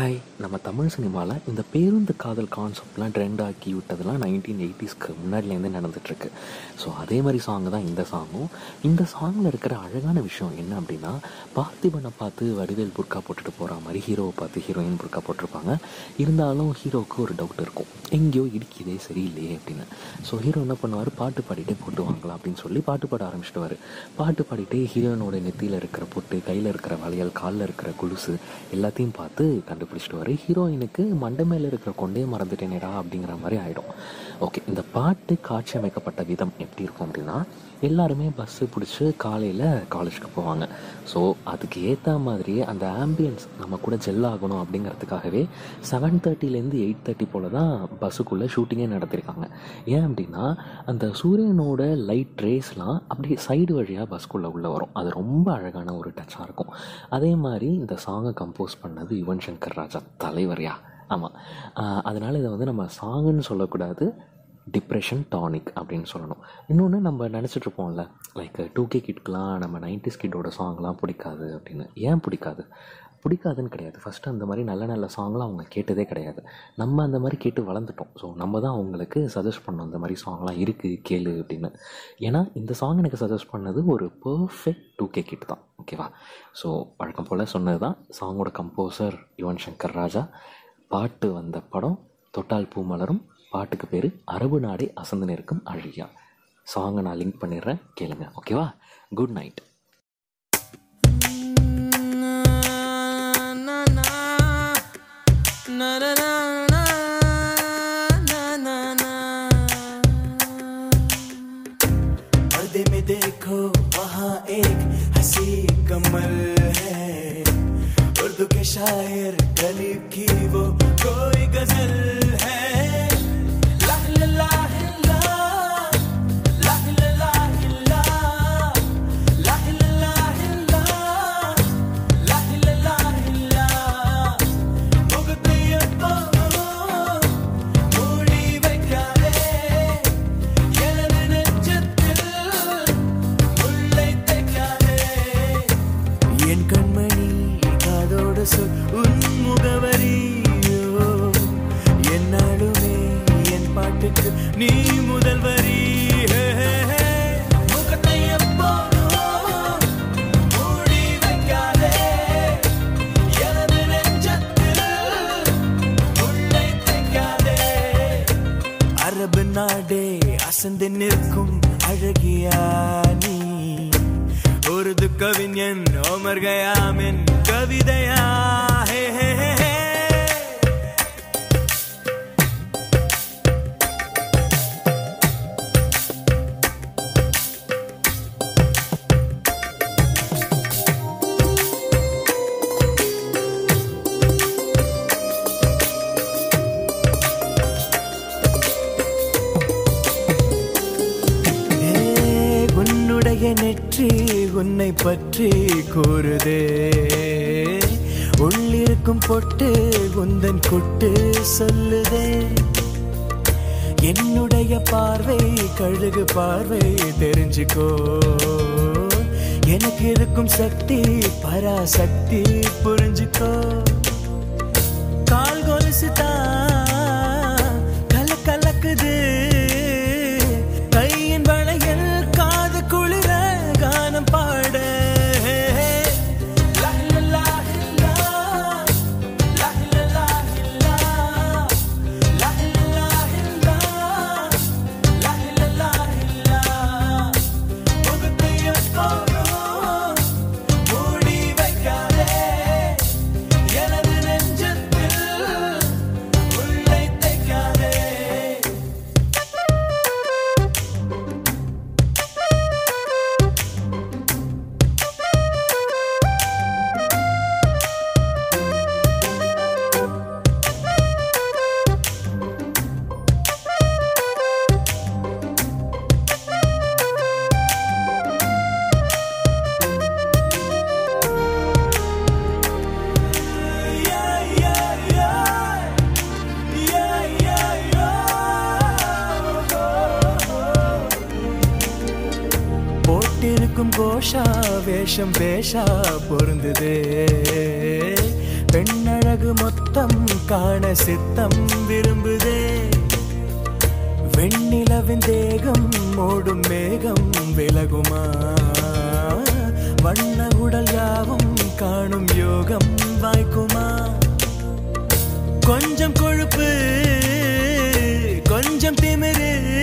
Hi நம்ம தமிழ் சினிமாவில் இந்த பேருந்து காதல் கான்செப்ட்லாம் ட்ரெண்ட் ஆக்கி விட்டதெல்லாம் நைன்டீன் எயிட்டிஸ்க்கு முன்னாடிலேருந்து நடந்துகிட்ருக்கு ஸோ அதே மாதிரி சாங் தான் இந்த சாங்கும் இந்த சாங்கில் இருக்கிற அழகான விஷயம் என்ன அப்படின்னா பார்த்திபனை பார்த்து வடிவேல் புர்கா போட்டுட்டு போகிற மாதிரி ஹீரோவை பார்த்து ஹீரோயின் புர்கா போட்டிருப்பாங்க. இருந்தாலும் ஹீரோவுக்கு ஒரு டவுட் இருக்கும். எங்கேயோ இடிக்குதே சரியில்லையே அப்படின்னு. ஸோ ஹீரோ என்ன பண்ணுவார்? பாட்டு பாடிட்டே போட்டு வாங்கலாம் அப்படின்னு சொல்லி பாட்டு பாட ஆரம்பிச்சிடுவார். பாட்டு பாடிட்டே ஹீரோயினோட நெத்தியில் இருக்கிற பொட்டு கையில் இருக்கிற வளையல் காலில் இருக்கிற கொலுசு எல்லாத்தையும் பார்த்து கண்டு வரு. ஹீரோயினுக்கு மண்டை மேலே இருக்கிற கொண்டே மறந்துட்டேனேடா அப்படிங்கிற மாதிரி ஆகிடும் ஓகே இந்த பாட்டு காட்சி அமைக்கப்பட்ட விதம் எப்படி இருக்கும் அப்படின்னா எல்லாருமே பஸ்ஸு பிடிச்சி காலையில் காலேஜுக்கு போவாங்க. ஸோ அதுக்கு ஏற்ற மாதிரியே அந்த ஆம்பியன்ஸ் நம்ம கூட ஜெல் ஆகணும் அப்படிங்கிறதுக்காகவே செவன் தேர்ட்டிலேருந்து எயிட் தேர்ட்டி போல் தான் பஸ்ஸுக்குள்ளே ஷூட்டிங்கே நடத்திருக்காங்க. ஏன் அப்படின்னா அந்த சூரியனோட லைட் ரேஸ்லாம் அப்படியே சைடு வழியாக பஸ்க்குள்ளே உள்ளே வரும். அது ரொம்ப அழகான ஒரு டச்சாக இருக்கும். அதே மாதிரி இந்த சாங்கை கம்போஸ் பண்ணது யுவன் சங்கர் ராஜா தலைவரையா. ஆமாம் அதனால் இதை வந்து நம்ம சாங்குன்னு சொல்லக்கூடாது டிப்ரெஷன் டானிக் அப்படின்னு சொல்லணும். இன்னொன்று நம்ம நினச்சிட்ருப்போம்ல லைக் டூ கே கிட்கெலாம் நம்ம நைன்டிஸ் கிட்டோட சாங்லாம் பிடிக்காது அப்படின்னு. ஏன் பிடிக்காது? பிடிக்காதுன்னு கிடையாது. ஃபஸ்ட்டு அந்த மாதிரி நல்ல நல்ல சாங்லாம் அவங்க கேட்டதே கிடையாது. நம்ம அந்த மாதிரி கேட்டு வளர்ந்துட்டோம். ஸோ நம்ம தான் அவங்களுக்கு சஜஸ்ட் பண்ணோம் இந்த மாதிரி சாங்லாம் இருக்குது கேளு அப்படின்னு. ஏன்னா இந்த சாங் எனக்கு சஜஸ்ட் பண்ணது ஒரு பர்ஃபெக்ட் டூ கே கிட் தான். ஓகேவா ஸோ வழக்கம் போல் சொன்னது தான் சாங்கோட கம்போசர் யுவன் சங்கர் ராஜா. பாட்டு வந்த படம் தொட்டால் பூ மலரும். பாட்டுக்கு பேர் அரபு நாடே அசந்து நிற்கும் அழியா சாங்கை நான் லிங்க் பண்ணிடுறேன் கேளுங்க. ஓகேவா குட் நைட் शायर गरीब की वो कोई गजल அரபு நாடே அசந்து நிற்கும் அழகியா நீ? ஒரு துக்கவிஞன் ஓமர்கயாமின் கவிதையா நெற்றி உன்னை பற்றி கூறுதே. உள்ளிருக்கும் பொட்டு உந்தன் குட்டு சொல்லுதே. என்னுடைய பார்வை கழுகு பார்வை தெரிஞ்சுக்கோ. எனக்கு இருக்கும் சக்தி பராசக்தி புரிஞ்சுக்கோ. கால் கொலுசு போட்டிருக்கும் கோஷா வேஷம் பேஷா பொருந்ததே. பெண்ணழகு மொத்தம் காண சித்தம் விரும்புதே. வெண்ணிலவின் தேகம் மூடும் மேகம் விலகுமா? வண்ண உடல் யாவும் காணும் யோகம் வாய்க்குமா? கொஞ்சம் கொழுப்பு கொஞ்சம் திமிரு